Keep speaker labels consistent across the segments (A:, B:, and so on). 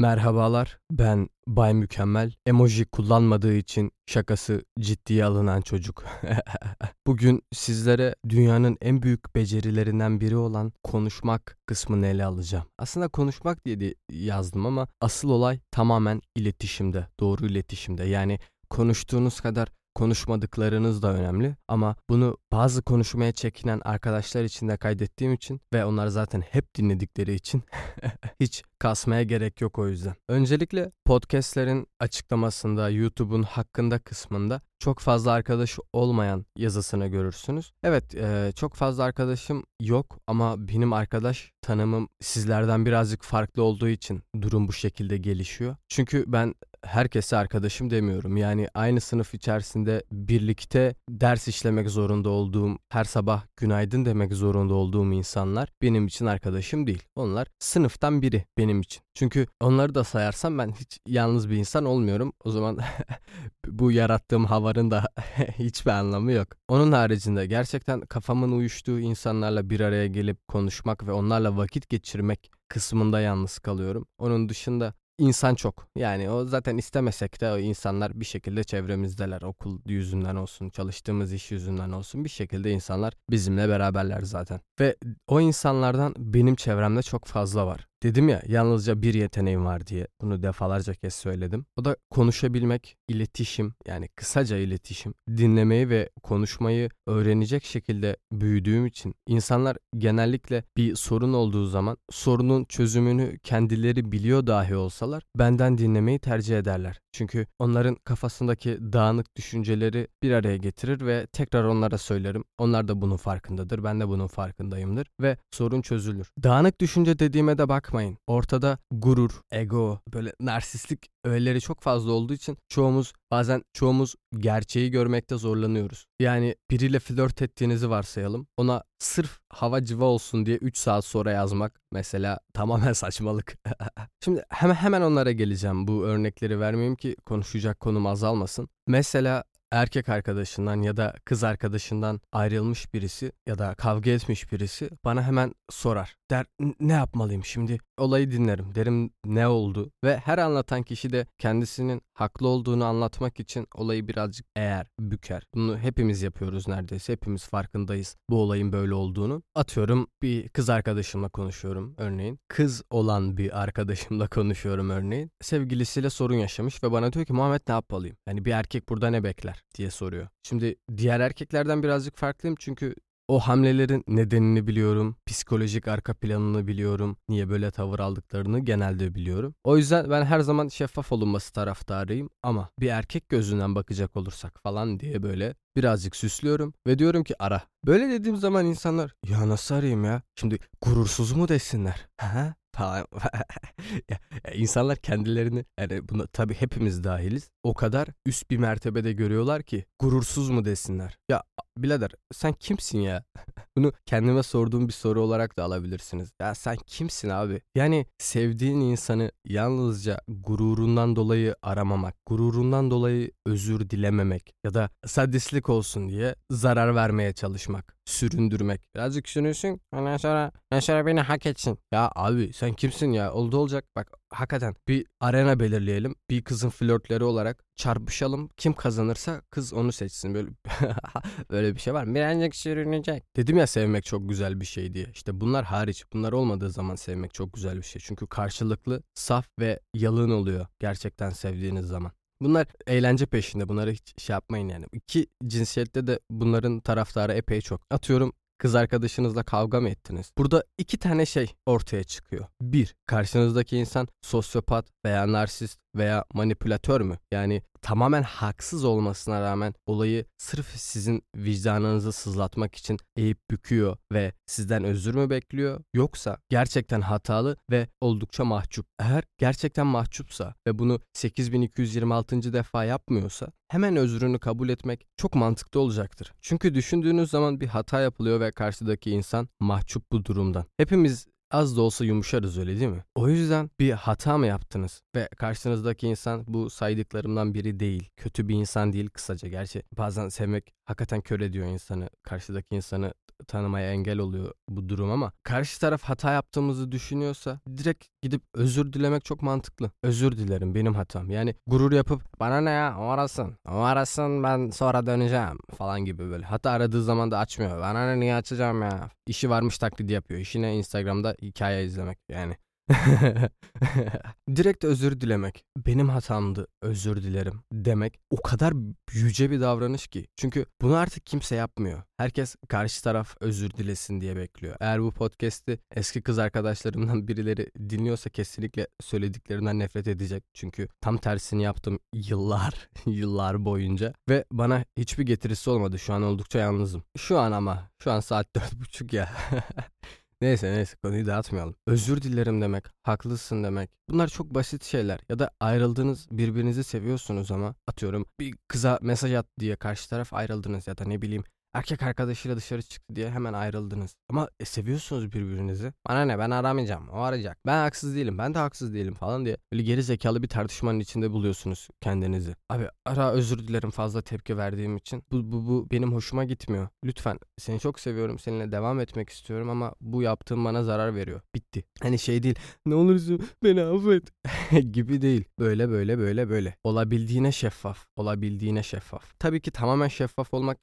A: Merhabalar, ben Bay Mükemmel. Emoji kullanmadığı için şakası ciddiye alınan çocuk. Bugün sizlere dünyanın en büyük becerilerinden biri olan konuşmak kısmını ele alacağım. Aslında konuşmak diye yazdım ama asıl olay tamamen iletişimde, doğru iletişimde. Yani konuştuğunuz kadar konuşmadıklarınız da önemli ama bunu bazı konuşmaya çekinen arkadaşlar için de kaydettiğim için ve onlar zaten hep dinledikleri için hiç kasmaya gerek yok o yüzden. Öncelikle podcastlerin açıklamasında YouTube'un hakkında kısmında çok fazla arkadaş olmayan yazısını görürsünüz. Evet e, çok fazla arkadaşım yok ama benim arkadaş tanımım sizlerden birazcık farklı olduğu için durum bu şekilde gelişiyor. Çünkü ben herkese arkadaşım demiyorum. Yani aynı sınıf içerisinde birlikte ders işlemek zorunda olduğum, her sabah günaydın demek zorunda olduğum insanlar benim için arkadaşım değil. Onlar sınıftan biri benim için. Çünkü onları da sayarsam ben hiç yalnız bir insan olmuyorum. O zaman bu yarattığım havarın da hiçbir anlamı yok. Onun haricinde gerçekten kafamın uyuştuğu insanlarla bir araya gelip konuşmak ve onlarla vakit geçirmek kısmında yalnız kalıyorum. Onun dışında insan çok. Yani o zaten istemesek de o insanlar bir şekilde çevremizdeler. Okul yüzünden olsun, çalıştığımız iş yüzünden olsun bir şekilde insanlar bizimle beraberler zaten. Ve o insanlardan benim çevremde çok fazla var. Dedim ya yalnızca bir yeteneğim var diye. Bunu defalarca kez söyledim. O da konuşabilmek, iletişim yani kısaca iletişim, dinlemeyi ve konuşmayı öğrenecek şekilde büyüdüğüm için insanlar genellikle bir sorun olduğu zaman sorunun çözümünü kendileri biliyor dahi olsalar benden dinlemeyi tercih ederler. Çünkü onların kafasındaki dağınık düşünceleri bir araya getirir ve tekrar onlara söylerim. Onlar da bunun farkındadır. Ben de bunun farkındayımdır ve sorun çözülür. Dağınık düşünce dediğime de bakmayın. Ortada gurur, ego, böyle narsistlik öğeleri çok fazla olduğu için çoğumuz bazen çoğumuz gerçeği görmekte zorlanıyoruz. Yani biriyle flört ettiğinizi varsayalım. Ona sırf hava civa olsun diye 3 saat sonra yazmak mesela tamamen saçmalık. Şimdi hemen hemen onlara geleceğim. Bu örnekleri vermeyeyim ki konuşacak konum azalmasın. Mesela erkek arkadaşından ya da kız arkadaşından ayrılmış birisi ya da kavga etmiş birisi bana hemen sorar. Der ne yapmalıyım şimdi? Olayı dinlerim. Derim ne oldu? Ve her anlatan kişi de kendisinin haklı olduğunu anlatmak için olayı birazcık eğer, büker. Bunu hepimiz yapıyoruz neredeyse. Hepimiz farkındayız bu olayın böyle olduğunu. Atıyorum bir kız arkadaşımla konuşuyorum örneğin. Kız olan bir arkadaşımla konuşuyorum örneğin. Sevgilisiyle sorun yaşamış ve bana diyor ki Muhammed ne yapmalıyım? Yani bir erkek burada ne bekler diye soruyor. Şimdi diğer erkeklerden birazcık farklıyım çünkü o hamlelerin nedenini biliyorum, psikolojik arka planını biliyorum, niye böyle tavır aldıklarını genelde biliyorum. O yüzden ben her zaman şeffaf olunması taraftarıyım ama bir erkek gözünden bakacak olursak falan diye böyle birazcık süslüyorum ve diyorum ki ara. Böyle dediğim zaman insanlar ya nasıl arayayım ya? Şimdi gurursuz mu desinler? Ha? Falan. İnsanlar kendilerini yani buna tabii hepimiz dahiliz. O kadar üst bir mertebede görüyorlar ki gurursuz mu desinler. Ya birader sen kimsin ya? Bunu kendime sorduğum bir soru olarak da alabilirsiniz. Ya sen kimsin abi? Yani sevdiğin insanı yalnızca gururundan dolayı aramamak, gururundan dolayı özür dilememek ya da sadistlik olsun diye zarar vermeye çalışmak süründürmek. Birazcık düşünürsün. Ondan sonra, ondan sonra beni hak etsin. Ya abi sen kimsin ya? Oldu olacak. Bak hakikaten bir arena belirleyelim. Bir kızın flörtleri olarak çarpışalım. Kim kazanırsa kız onu seçsin. Böyle böyle bir şey var. Birazcık sürünecek. Dedim ya sevmek çok güzel bir şey diye. İşte bunlar hariç. Bunlar olmadığı zaman sevmek çok güzel bir şey. Çünkü karşılıklı, saf ve yalın oluyor gerçekten sevdiğiniz zaman. Bunlar eğlence peşinde. Bunları hiç şey yapmayın yani. İki cinsiyette de bunların taraftarı epey çok. Atıyorum kız arkadaşınızla kavga mı ettiniz? Burada iki tane şey ortaya çıkıyor. Bir, karşınızdaki insan sosyopat veya narsist veya manipülatör mü? Yani tamamen haksız olmasına rağmen olayı sırf sizin vicdanınızı sızlatmak için eğip büküyor ve sizden özür mü bekliyor? Yoksa gerçekten hatalı ve oldukça mahcup. Eğer gerçekten mahcupsa ve bunu 8226. defa yapmıyorsa hemen özrünü kabul etmek çok mantıklı olacaktır. Çünkü düşündüğünüz zaman bir hata yapılıyor ve karşıdaki insan mahcup bu durumdan. Hepimiz az da olsa yumuşarız öyle değil mi? O yüzden bir hata mı yaptınız ve karşınızdaki insan bu saydıklarımdan biri değil. Kötü bir insan değil kısaca. Gerçi bazen sevmek hakikaten kör ediyor insanı. Karşıdaki insanı tanımaya engel oluyor bu durum ama karşı taraf hata yaptığımızı düşünüyorsa direkt gidip özür dilemek çok mantıklı. Özür dilerim benim hatam. Yani gurur yapıp bana ne ya o arasın. O arasın ben sonra döneceğim falan gibi böyle. Hatta aradığı zaman da açmıyor. Bana ne niye açacağım ya. İşi varmış taklidi yapıyor. İşine Instagram'da hikaye izlemek yani. Direkt özür dilemek. Benim hatamdı özür dilerim demek o kadar yüce bir davranış ki. Çünkü bunu artık kimse yapmıyor. Herkes karşı taraf özür dilesin diye bekliyor. Eğer bu podcast'i eski kız arkadaşlarımdan birileri dinliyorsa kesinlikle söylediklerinden nefret edecek. Çünkü tam tersini yaptım yıllar, yıllar boyunca. Ve bana hiçbir getirisi olmadı. Şu an oldukça yalnızım. Şu an ama. Şu an saat dört buçuk ya. Neyse neyse konuyu dağıtmayalım. Özür dilerim demek, haklısın demek. Bunlar çok basit şeyler. Ya da ayrıldınız, birbirinizi seviyorsunuz ama atıyorum bir kıza mesaj at diye karşı taraf ayrıldınız ya da ne bileyim erkek arkadaşıyla dışarı çıktı diye hemen ayrıldınız. Ama e, seviyorsunuz birbirinizi. Bana ne ben aramayacağım o arayacak. Ben haksız değilim ben de haksız değilim falan diye. Böyle geri zekalı bir tartışmanın içinde buluyorsunuz kendinizi. Abi ara özür dilerim fazla tepki verdiğim için. Bu, bu, bu benim hoşuma gitmiyor. Lütfen seni çok seviyorum seninle devam etmek istiyorum ama bu yaptığım bana zarar veriyor. Bitti. Hani şey değil ne olursun beni affet gibi değil. Böyle böyle böyle böyle. Olabildiğine şeffaf. Olabildiğine şeffaf. Tabii ki tamamen şeffaf olmak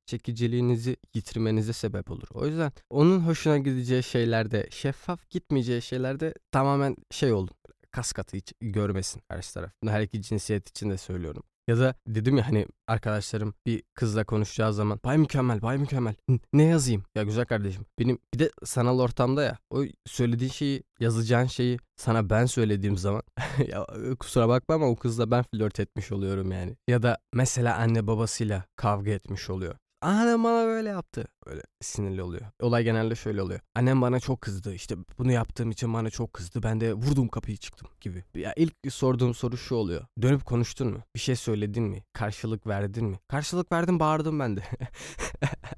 A: çekiciliğinizi yitirmenize sebep olur. O yüzden onun hoşuna gideceği şeylerde şeffaf gitmeyeceği şeylerde tamamen şey olun. Kas katı hiç görmesin karşı taraf. Bunu her iki cinsiyet için de söylüyorum. Ya da dedim ya hani arkadaşlarım bir kızla konuşacağı zaman bay mükemmel bay mükemmel ne yazayım ya güzel kardeşim benim bir de sanal ortamda ya o söylediğin şeyi yazacağın şeyi sana ben söylediğim zaman ya kusura bakma ama o kızla ben flört etmiş oluyorum yani. Ya da mesela anne babasıyla kavga etmiş oluyor. Annem bana böyle yaptı. Böyle sinirli oluyor. Olay genelde şöyle oluyor. Annem bana çok kızdı. İşte bunu yaptığım için bana çok kızdı. Ben de vurdum kapıyı çıktım gibi. Ya ilk sorduğum soru şu oluyor. Dönüp konuştun mu? Bir şey söyledin mi? Karşılık verdin mi? Karşılık verdim bağırdım ben de.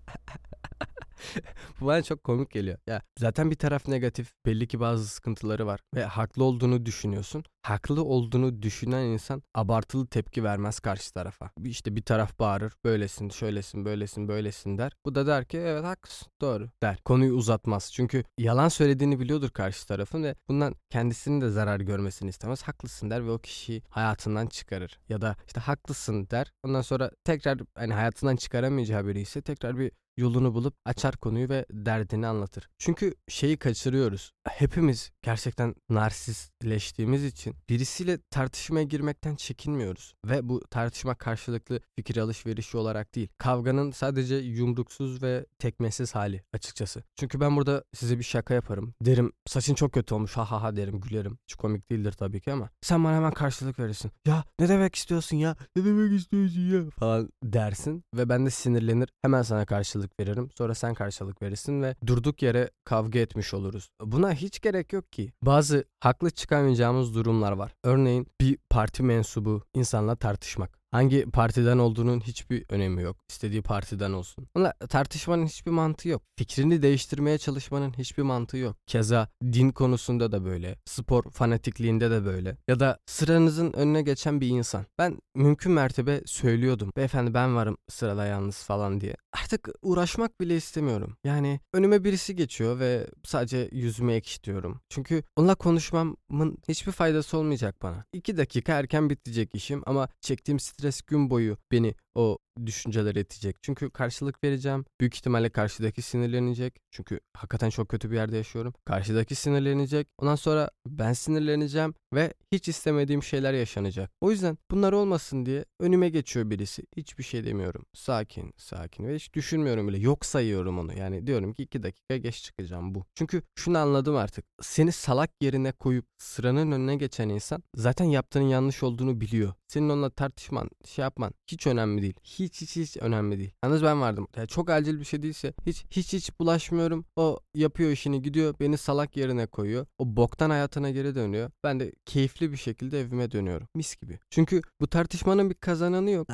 A: Bu bana çok komik geliyor. Ya zaten bir taraf negatif. Belli ki bazı sıkıntıları var ve haklı olduğunu düşünüyorsun. Haklı olduğunu düşünen insan abartılı tepki vermez karşı tarafa. İşte bir taraf bağırır. Böylesin, şöylesin, böylesin, böylesin der. Bu da der ki evet haklısın, doğru der. Konuyu uzatmaz. Çünkü yalan söylediğini biliyordur karşı tarafın ve bundan kendisinin de zarar görmesini istemez. Haklısın der ve o kişiyi hayatından çıkarır. Ya da işte haklısın der. Ondan sonra tekrar hani hayatından çıkaramayacağı biri ise tekrar bir yolunu bulup açar konuyu ve derdini anlatır. Çünkü şeyi kaçırıyoruz. Hepimiz gerçekten narsistleştiğimiz için birisiyle tartışmaya girmekten çekinmiyoruz. Ve bu tartışma karşılıklı fikir alışverişi olarak değil. Kavganın sadece yumruksuz ve tekmesiz hali açıkçası. Çünkü ben burada size bir şaka yaparım. Derim saçın çok kötü olmuş ha ha ha derim gülerim. Hiç komik değildir tabii ki ama sen bana hemen karşılık verirsin. Ya ne demek istiyorsun ya? Ne demek istiyorsun ya? Falan dersin ve ben de sinirlenir. Hemen sana karşılık veririm. Sonra sen karşılık verirsin ve durduk yere kavga etmiş oluruz. Buna hiç gerek yok ki. Bazı haklı çıkamayacağımız durumlar var. Örneğin bir parti mensubu insanla tartışmak. Hangi partiden olduğunun hiçbir önemi yok. İstediği partiden olsun. Ona tartışmanın hiçbir mantığı yok. Fikrini değiştirmeye çalışmanın hiçbir mantığı yok. Keza din konusunda da böyle. Spor fanatikliğinde de böyle. Ya da sıranızın önüne geçen bir insan. Ben mümkün mertebe söylüyordum. Beyefendi ben varım sırada yalnız falan diye. Artık uğraşmak bile istemiyorum. Yani önüme birisi geçiyor ve sadece yüzümü ekşitiyorum. Çünkü onunla konuşmamın hiçbir faydası olmayacak bana. İki dakika erken bitecek işim ama çektiğim stres gün boyu beni o düşünceler etecek. Çünkü karşılık vereceğim. Büyük ihtimalle karşıdaki sinirlenecek. Çünkü hakikaten çok kötü bir yerde yaşıyorum. Karşıdaki sinirlenecek. Ondan sonra ben sinirleneceğim ve hiç istemediğim şeyler yaşanacak. O yüzden bunlar olmasın diye önüme geçiyor birisi. Hiçbir şey demiyorum. Sakin, sakin ve hiç düşünmüyorum bile. Yok sayıyorum onu. Yani diyorum ki iki dakika geç çıkacağım bu. Çünkü şunu anladım artık. Seni salak yerine koyup sıranın önüne geçen insan zaten yaptığının yanlış olduğunu biliyor. Senin onunla tartışman, şey yapman hiç önemli değil. Hiç hiç hiç önemli değil. Yalnız ben vardım. Yani çok acil bir şey değilse hiç hiç hiç bulaşmıyorum. O yapıyor işini gidiyor beni salak yerine koyuyor. O boktan hayatına geri dönüyor. Ben de keyifli bir şekilde evime dönüyorum. Mis gibi. Çünkü bu tartışmanın bir kazananı yok.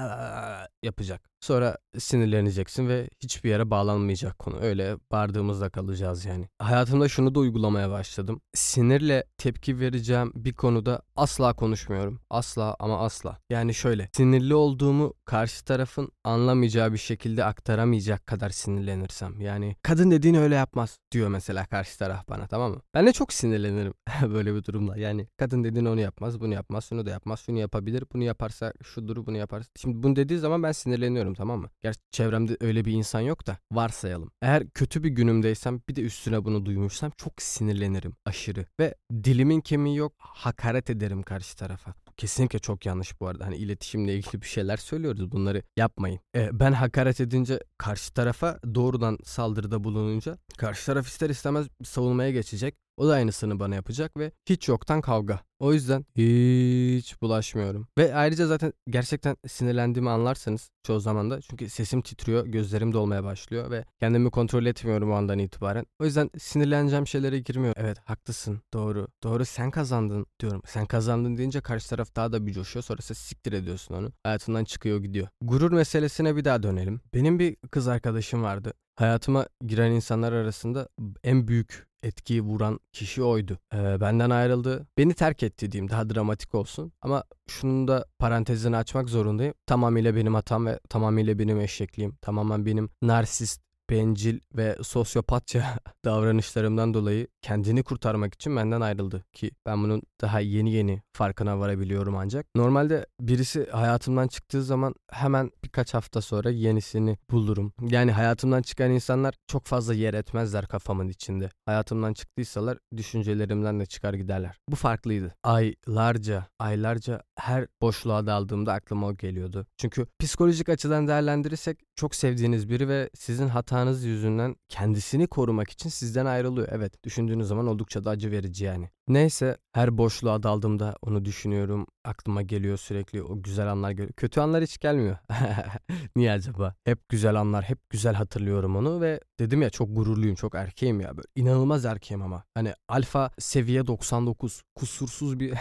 A: Yapacak. Sonra sinirleneceksin ve hiçbir yere bağlanmayacak konu. Öyle bağırdığımızda kalacağız yani. Hayatımda şunu da uygulamaya başladım. Sinirle tepki vereceğim bir konuda asla konuşmuyorum. Asla ama asla. Yani şöyle sinirli olduğumu karşı tarafın anlamayacağı bir şekilde aktaramayacak kadar sinirlenirsem. Yani kadın dediğin öyle yapmaz diyor mesela karşı taraf bana tamam mı? Ben de çok sinirlenirim böyle bir durumda. Yani kadın dediğin onu yapmaz, bunu yapmaz, şunu da yapmaz, şunu yapabilir, bunu yaparsa şudur, bunu yaparsa. Şimdi bunu dediği zaman ben sinirleniyorum tamam mı? Gerçi çevremde öyle bir insan yok da varsayalım. Eğer kötü bir günümdeysem bir de üstüne bunu duymuşsam çok sinirlenirim aşırı. Ve dilimin kemiği yok hakaret ederim karşı tarafa. Kesinlikle çok yanlış bu arada. Hani iletişimle ilgili bir şeyler söylüyoruz. Bunları yapmayın. Ee, ben hakaret edince karşı tarafa doğrudan saldırıda bulununca karşı taraf ister istemez savunmaya geçecek. O da aynısını bana yapacak ve hiç yoktan kavga. O yüzden hiç bulaşmıyorum. Ve ayrıca zaten gerçekten sinirlendiğimi anlarsanız çoğu zaman da çünkü sesim titriyor, gözlerim dolmaya başlıyor ve kendimi kontrol etmiyorum o andan itibaren. O yüzden sinirleneceğim şeylere girmiyor. Evet haklısın, doğru. Doğru sen kazandın diyorum. Sen kazandın deyince karşı taraf daha da bir coşuyor. Sonrası siktir ediyorsun onu. Hayatından çıkıyor gidiyor. Gurur meselesine bir daha dönelim. Benim bir kız arkadaşım vardı. Hayatıma giren insanlar arasında en büyük etkiyi vuran kişi oydu. Ee, benden ayrıldı. Beni terk etti diyeyim daha dramatik olsun. Ama şunun da parantezini açmak zorundayım. Tamamıyla benim hatam ve tamamıyla benim eşekliğim. Tamamen benim narsist bencil ve sosyopatça davranışlarımdan dolayı kendini kurtarmak için benden ayrıldı ki ben bunun daha yeni yeni farkına varabiliyorum ancak. Normalde birisi hayatımdan çıktığı zaman hemen birkaç hafta sonra yenisini bulurum. Yani hayatımdan çıkan insanlar çok fazla yer etmezler kafamın içinde. Hayatımdan çıktıysalar düşüncelerimden de çıkar giderler. Bu farklıydı. Aylarca, aylarca her boşluğa daldığımda aklıma o geliyordu. Çünkü psikolojik açıdan değerlendirirsek çok sevdiğiniz biri ve sizin hatanız yüzünden kendisini korumak için sizden ayrılıyor. Evet düşündüğünüz zaman oldukça da acı verici yani. Neyse her boşluğa daldığımda onu düşünüyorum. Aklıma geliyor sürekli o güzel anlar geliyor. Kötü anlar hiç gelmiyor. Niye acaba? Hep güzel anlar, hep güzel hatırlıyorum onu ve dedim ya çok gururluyum, çok erkeğim ya. Böyle inanılmaz erkeğim ama. Hani alfa seviye 99, kusursuz bir...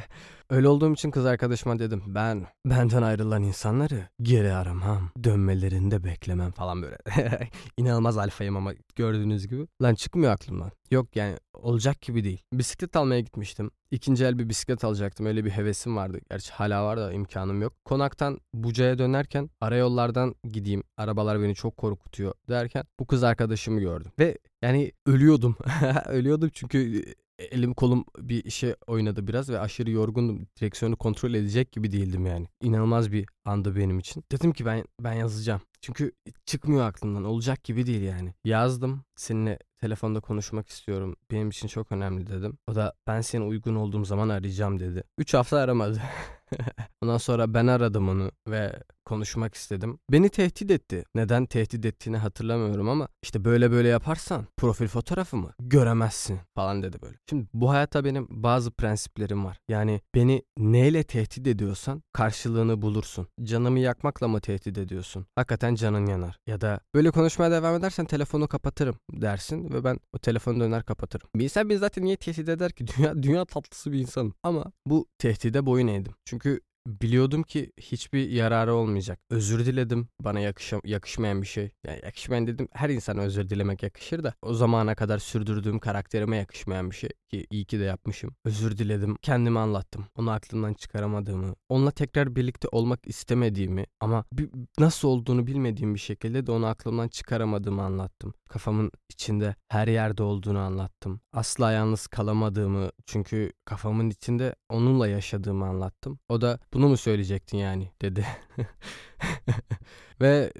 A: Öyle olduğum için kız arkadaşıma dedim ben benden ayrılan insanları geri aramam. Dönmelerini de beklemem falan böyle. İnanılmaz alfayım ama gördüğünüz gibi. Lan çıkmıyor aklımdan. Yok yani olacak gibi değil. Bisiklet almaya gitmiştim. İkinci el bir bisiklet alacaktım. Öyle bir hevesim vardı. Gerçi hala var da imkanım yok. Konaktan Buca'ya dönerken arayollardan gideyim. Arabalar beni çok korkutuyor derken bu kız arkadaşımı gördüm. Ve yani ölüyordum. ölüyordum çünkü elim kolum bir işe oynadı biraz ve aşırı yorgundum. Direksiyonu kontrol edecek gibi değildim yani. İnanılmaz bir andı benim için. Dedim ki ben ben yazacağım. Çünkü çıkmıyor aklımdan. Olacak gibi değil yani. Yazdım. Seninle telefonda konuşmak istiyorum. Benim için çok önemli dedim. O da ben seni uygun olduğum zaman arayacağım dedi. 3 hafta aramadı. Ondan sonra ben aradım onu ve konuşmak istedim. Beni tehdit etti. Neden tehdit ettiğini hatırlamıyorum ama işte böyle böyle yaparsan profil fotoğrafımı göremezsin falan dedi böyle. Şimdi bu hayatta benim bazı prensiplerim var. Yani beni neyle tehdit ediyorsan karşılığını bulursun. Canımı yakmakla mı tehdit ediyorsun? Hakikaten canın yanar. Ya da böyle konuşmaya devam edersen telefonu kapatırım dersin ve ben o telefonu döner kapatırım. İnsan beni zaten niye tehdit eder ki? Dünya, dünya tatlısı bir insanım. Ama bu tehdide boyun eğdim. Çünkü biliyordum ki hiçbir yararı olmayacak. Özür diledim. Bana yakışa, yakışmayan bir şey. Yani yakışmayan dedim. Her insana özür dilemek yakışır da o zamana kadar sürdürdüğüm karakterime yakışmayan bir şey ki iyi ki de yapmışım. Özür diledim. Kendimi anlattım. Onu aklımdan çıkaramadığımı, onunla tekrar birlikte olmak istemediğimi ama nasıl olduğunu bilmediğim bir şekilde de onu aklımdan çıkaramadığımı anlattım. Kafamın içinde her yerde olduğunu anlattım. Asla yalnız kalamadığımı çünkü kafamın içinde onunla yaşadığımı anlattım. O da bunu mu söyleyecektin yani dedi. ve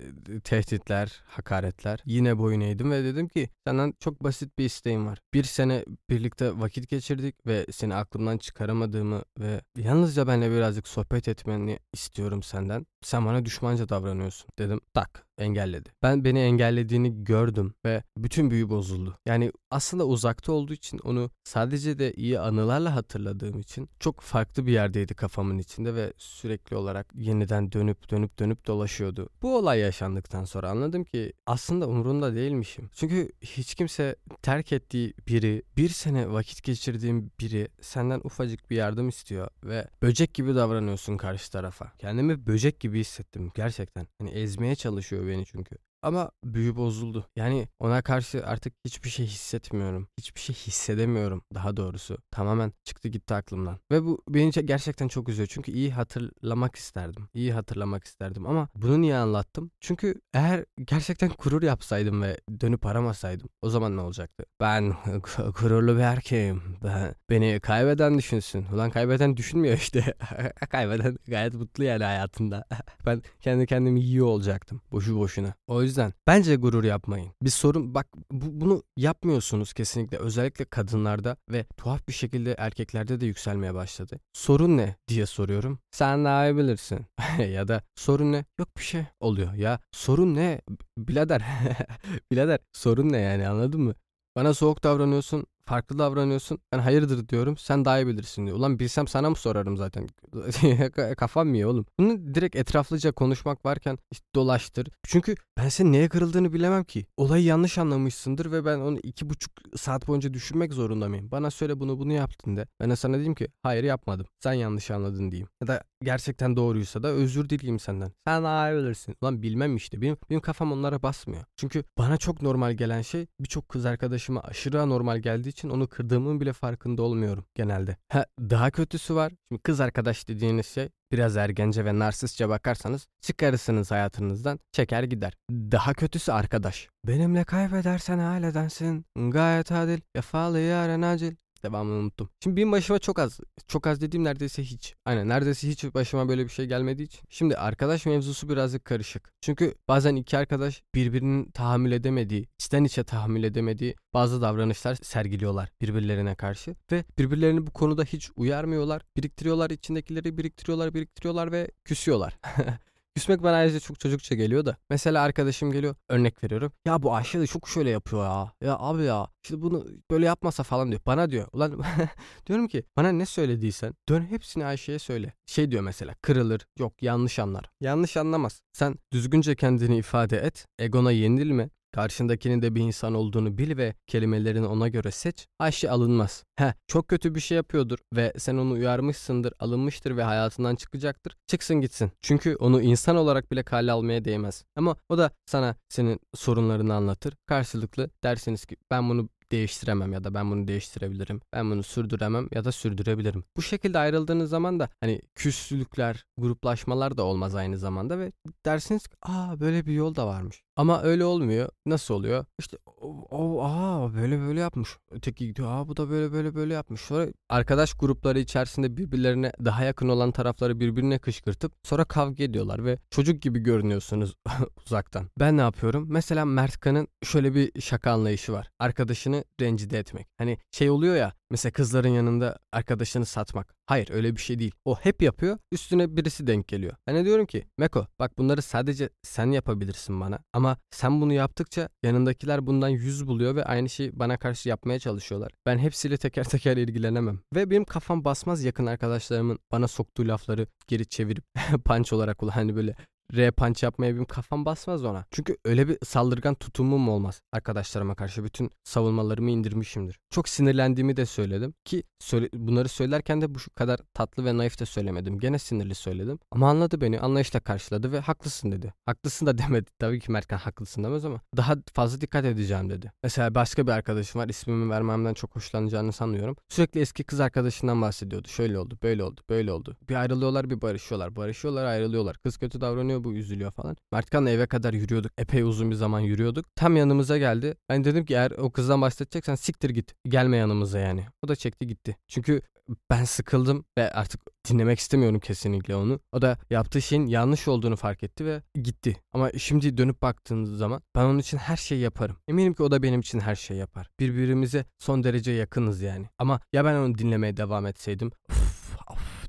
A: tehditler, hakaretler yine boyun eğdim ve dedim ki senden çok basit bir isteğim var. Bir sene birlikte vakit geçirdik ve seni aklımdan çıkaramadığımı ve yalnızca benimle birazcık sohbet etmeni istiyorum senden. Sen bana düşmanca davranıyorsun dedim. Tak engelledi. Ben beni engellediğini gördüm ve bütün büyü bozuldu. Yani aslında uzakta olduğu için onu sadece de iyi anılarla hatırladığım için çok farklı bir yerdeydi kafamın içinde ve sürekli olarak yeniden dönüp dönüp dönüp dolaşıyordu. Bu olay yaşandıktan sonra anladım ki aslında umurunda değilmişim. Çünkü hiç kimse terk ettiği biri, bir sene vakit geçirdiğim biri senden ufacık bir yardım istiyor ve böcek gibi davranıyorsun karşı tarafa. Kendimi böcek gibi hissettim gerçekten. Hani ezmeye çalışıyor beni çünkü. Ama büyü bozuldu. Yani ona karşı artık hiçbir şey hissetmiyorum. Hiçbir şey hissedemiyorum daha doğrusu. Tamamen çıktı gitti aklımdan. Ve bu beni gerçekten çok üzüyor. Çünkü iyi hatırlamak isterdim. İyi hatırlamak isterdim ama bunu niye anlattım? Çünkü eğer gerçekten gurur yapsaydım ve dönüp aramasaydım o zaman ne olacaktı? Ben gururlu bir erkeğim. Ben, beni kaybeden düşünsün. Ulan kaybeden düşünmüyor işte. kaybeden gayet mutlu yani hayatında. ben kendi kendimi iyi olacaktım. Boşu boşuna. O yüzden bence gurur yapmayın. Bir sorun bak bu, bunu yapmıyorsunuz kesinlikle. Özellikle kadınlarda ve tuhaf bir şekilde erkeklerde de yükselmeye başladı. Sorun ne diye soruyorum. Sen daha iyi bilirsin. ya da sorun ne? Yok bir şey oluyor. Ya sorun ne? Bilader. Bilader sorun ne yani anladın mı? Bana soğuk davranıyorsun farklı davranıyorsun. Ben hayırdır diyorum. Sen daha iyi bilirsin diyor. Ulan bilsem sana mı sorarım zaten? Kafam mı iyi oğlum? Bunu direkt etraflıca konuşmak varken işte dolaştır. Çünkü ben senin neye kırıldığını bilemem ki. Olayı yanlış anlamışsındır ve ben onu iki buçuk saat boyunca düşünmek zorunda mıyım? Bana söyle bunu bunu yaptın de. Ben de sana diyeyim ki hayır yapmadım. Sen yanlış anladın diyeyim. Ya da gerçekten doğruysa da özür dileyim senden. Sen daha iyi bilirsin. Ulan bilmem işte. Benim, benim kafam onlara basmıyor. Çünkü bana çok normal gelen şey birçok kız arkadaşıma aşırı anormal geldiği için onu kırdığımın bile farkında olmuyorum genelde. Ha, daha kötüsü var. Şimdi kız arkadaş dediğiniz şey biraz ergence ve narsistçe bakarsanız çıkarırsınız hayatınızdan çeker gider. Daha kötüsü arkadaş. Benimle kaybedersen haledensin. Gayet adil. Vefalı yaren acil. Devamını unuttum. Şimdi benim başıma çok az, çok az dediğim neredeyse hiç. Aynen neredeyse hiç başıma böyle bir şey gelmediği için. Şimdi arkadaş mevzusu birazcık karışık. Çünkü bazen iki arkadaş birbirinin tahammül edemediği, içten içe tahammül edemediği bazı davranışlar sergiliyorlar birbirlerine karşı. Ve birbirlerini bu konuda hiç uyarmıyorlar. Biriktiriyorlar, içindekileri biriktiriyorlar, biriktiriyorlar ve küsüyorlar. Küsmek bana ayrıca çok çocukça geliyor da. Mesela arkadaşım geliyor örnek veriyorum. Ya bu Ayşe de çok şöyle yapıyor ya. Ya abi ya işte bunu böyle yapmasa falan diyor. Bana diyor. Ulan diyorum ki bana ne söylediysen dön hepsini Ayşe'ye söyle. Şey diyor mesela kırılır. Yok yanlış anlar. Yanlış anlamaz. Sen düzgünce kendini ifade et. Egona yenilme. Karşındakinin de bir insan olduğunu bil ve kelimelerini ona göre seç. Ayşe alınmaz. He, çok kötü bir şey yapıyordur ve sen onu uyarmışsındır, alınmıştır ve hayatından çıkacaktır. Çıksın gitsin. Çünkü onu insan olarak bile kale almaya değmez. Ama o da sana senin sorunlarını anlatır. Karşılıklı dersiniz ki ben bunu değiştiremem ya da ben bunu değiştirebilirim. Ben bunu sürdüremem ya da sürdürebilirim. Bu şekilde ayrıldığınız zaman da hani küslülükler, gruplaşmalar da olmaz aynı zamanda ve dersiniz ki aa böyle bir yol da varmış. Ama öyle olmuyor. Nasıl oluyor? İşte o, o aa böyle böyle yapmış. Öteki gidiyor aa bu da böyle böyle böyle yapmış. Sonra arkadaş grupları içerisinde birbirlerine daha yakın olan tarafları birbirine kışkırtıp sonra kavga ediyorlar ve çocuk gibi görünüyorsunuz uzaktan. Ben ne yapıyorum? Mesela Mertkan'ın şöyle bir şaka anlayışı var. Arkadaşını rencide etmek. Hani şey oluyor ya Mesela kızların yanında arkadaşını satmak. Hayır öyle bir şey değil. O hep yapıyor. Üstüne birisi denk geliyor. De diyorum ki Meko bak bunları sadece sen yapabilirsin bana. Ama sen bunu yaptıkça yanındakiler bundan yüz buluyor ve aynı şeyi bana karşı yapmaya çalışıyorlar. Ben hepsiyle teker teker ilgilenemem. Ve benim kafam basmaz yakın arkadaşlarımın bana soktuğu lafları geri çevirip punch olarak hani böyle R punch yapmaya benim kafam basmaz ona. Çünkü öyle bir saldırgan tutumum olmaz arkadaşlarıma karşı. Bütün savunmalarımı indirmişimdir. Çok sinirlendiğimi de söyledim ki söyle, bunları söylerken de bu kadar tatlı ve naif de söylemedim. Gene sinirli söyledim. Ama anladı beni. Anlayışla karşıladı ve haklısın dedi. Haklısın da demedi. Tabii ki Mertkan haklısın demez ama daha fazla dikkat edeceğim dedi. Mesela başka bir arkadaşım var. İsmimi vermemden çok hoşlanacağını sanıyorum. Sürekli eski kız arkadaşından bahsediyordu. Şöyle oldu, böyle oldu, böyle oldu. Bir ayrılıyorlar, bir barışıyorlar. Barışıyorlar, ayrılıyorlar. Kız kötü davranıyor bu üzülüyor falan. Mertkan'la eve kadar yürüyorduk. Epey uzun bir zaman yürüyorduk. Tam yanımıza geldi. Ben dedim ki eğer o kızdan bahsedeceksen siktir git. Gelme yanımıza yani. O da çekti gitti. Çünkü ben sıkıldım ve artık dinlemek istemiyorum kesinlikle onu. O da yaptığı şeyin yanlış olduğunu fark etti ve gitti. Ama şimdi dönüp baktığınız zaman ben onun için her şeyi yaparım. Eminim ki o da benim için her şeyi yapar. Birbirimize son derece yakınız yani. Ama ya ben onu dinlemeye devam etseydim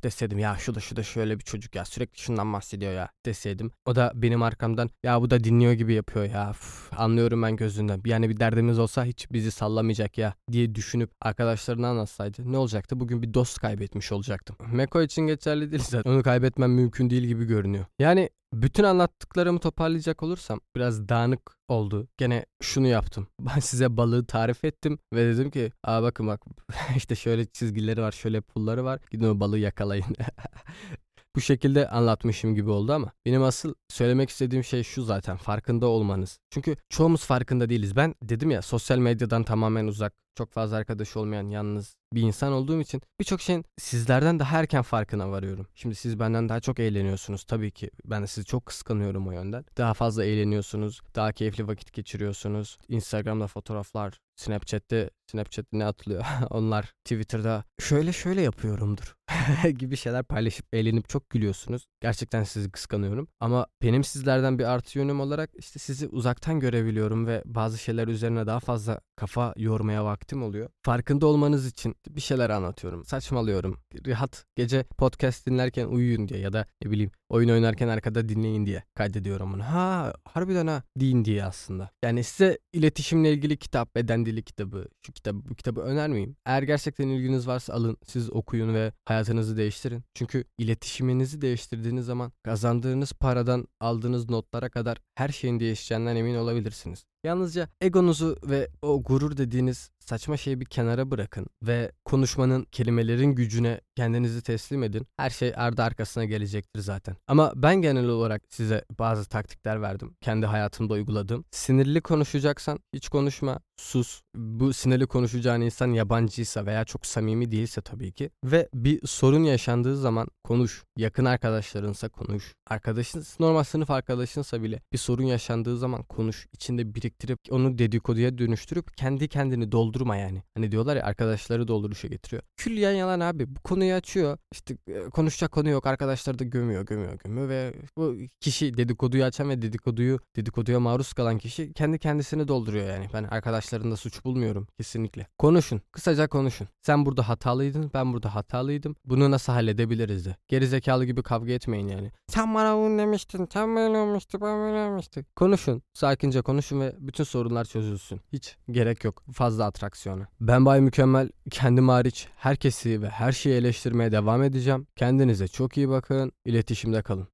A: deseydim ya şu da şu da şöyle bir çocuk ya sürekli şundan bahsediyor ya deseydim. O da benim arkamdan ya bu da dinliyor gibi yapıyor ya Uf, anlıyorum ben gözünden. Yani bir derdimiz olsa hiç bizi sallamayacak ya diye düşünüp arkadaşlarına anlatsaydı ne olacaktı? Bugün bir dost kaybetmiş olacaktım. Meko için geçerli değil zaten. Onu kaybetmem mümkün değil gibi görünüyor. Yani bütün anlattıklarımı toparlayacak olursam biraz dağınık oldu. Gene şunu yaptım. Ben size balığı tarif ettim ve dedim ki aa bakın bak işte şöyle çizgileri var şöyle pulları var. Gidin o balığı yakalayın. bu şekilde anlatmışım gibi oldu ama benim asıl söylemek istediğim şey şu zaten farkında olmanız. Çünkü çoğumuz farkında değiliz. Ben dedim ya sosyal medyadan tamamen uzak, çok fazla arkadaş olmayan, yalnız bir insan olduğum için birçok şeyin sizlerden daha erken farkına varıyorum. Şimdi siz benden daha çok eğleniyorsunuz. Tabii ki ben de sizi çok kıskanıyorum o yönden. Daha fazla eğleniyorsunuz, daha keyifli vakit geçiriyorsunuz. Instagram'da fotoğraflar, Snapchat'te Snapchat'te ne atılıyor? Onlar Twitter'da şöyle şöyle yapıyorumdur gibi şeyler paylaşıp eğlenip çok gülüyorsunuz. Gerçekten sizi kıskanıyorum. Ama benim sizlerden bir artı yönüm olarak işte sizi uzaktan görebiliyorum ve bazı şeyler üzerine daha fazla kafa yormaya vaktim oluyor. Farkında olmanız için bir şeyler anlatıyorum. Saçmalıyorum. Rahat gece podcast dinlerken uyuyun diye ya da ne bileyim oyun oynarken arkada dinleyin diye kaydediyorum bunu. Ha harbiden ha deyin diye aslında. Yani size iletişimle ilgili kitap, beden dili kitabı, şu kitabı, bu kitabı önermeyeyim. Eğer gerçekten ilginiz varsa alın, siz okuyun ve hayatınızı değiştirin. Çünkü iletişiminizi değiştirdiğiniz zaman kazandığınız paradan aldığınız notlara kadar her şeyin değişeceğinden emin olabilirsiniz. Yalnızca egonuzu ve o gurur dediğiniz saçma şeyi bir kenara bırakın ve konuşmanın, kelimelerin gücüne kendinizi teslim edin. Her şey ardı arkasına gelecektir zaten. Ama ben genel olarak size bazı taktikler verdim. Kendi hayatımda uyguladım. Sinirli konuşacaksan hiç konuşma, sus. Bu sinirli konuşacağın insan yabancıysa veya çok samimi değilse tabii ki. Ve bir sorun yaşandığı zaman konuş. Yakın arkadaşlarınsa konuş. Arkadaşın, normal sınıf arkadaşınsa bile bir sorun yaşandığı zaman konuş. İçinde biriktirip onu dedikoduya dönüştürüp kendi kendini doldurma yani. Hani diyorlar ya arkadaşları dolduruşa getiriyor. Külliyen yalan abi. Bu konuyu açıyor. İşte e, konuşacak konu yok. Arkadaşları da gömüyor, gömüyor, gömüyor ve bu kişi dedikoduyu açan ve dedikoduyu dedikoduya maruz kalan kişi kendi kendisini dolduruyor yani. Ben arkadaşlarında suç bulmuyorum kesinlikle. Konuşun. Kısaca konuşun. Sen burada hatalıydın, ben burada hatalıydım. Bunu nasıl halledebiliriz de. Geri zekalı gibi kavga etmeyin yani. Sen bana bunu demiştin, sen böyle olmuştu, ben böyle olmuştu. Konuşun. Sakince konuşun ve bütün sorunlar çözülsün. Hiç gerek yok fazla atraksiyona. Ben Bay Mükemmel kendim hariç herkesi ve her şeyi eleştirmeye devam edeceğim. Kendinize çok iyi bakın. İletişimde kalın.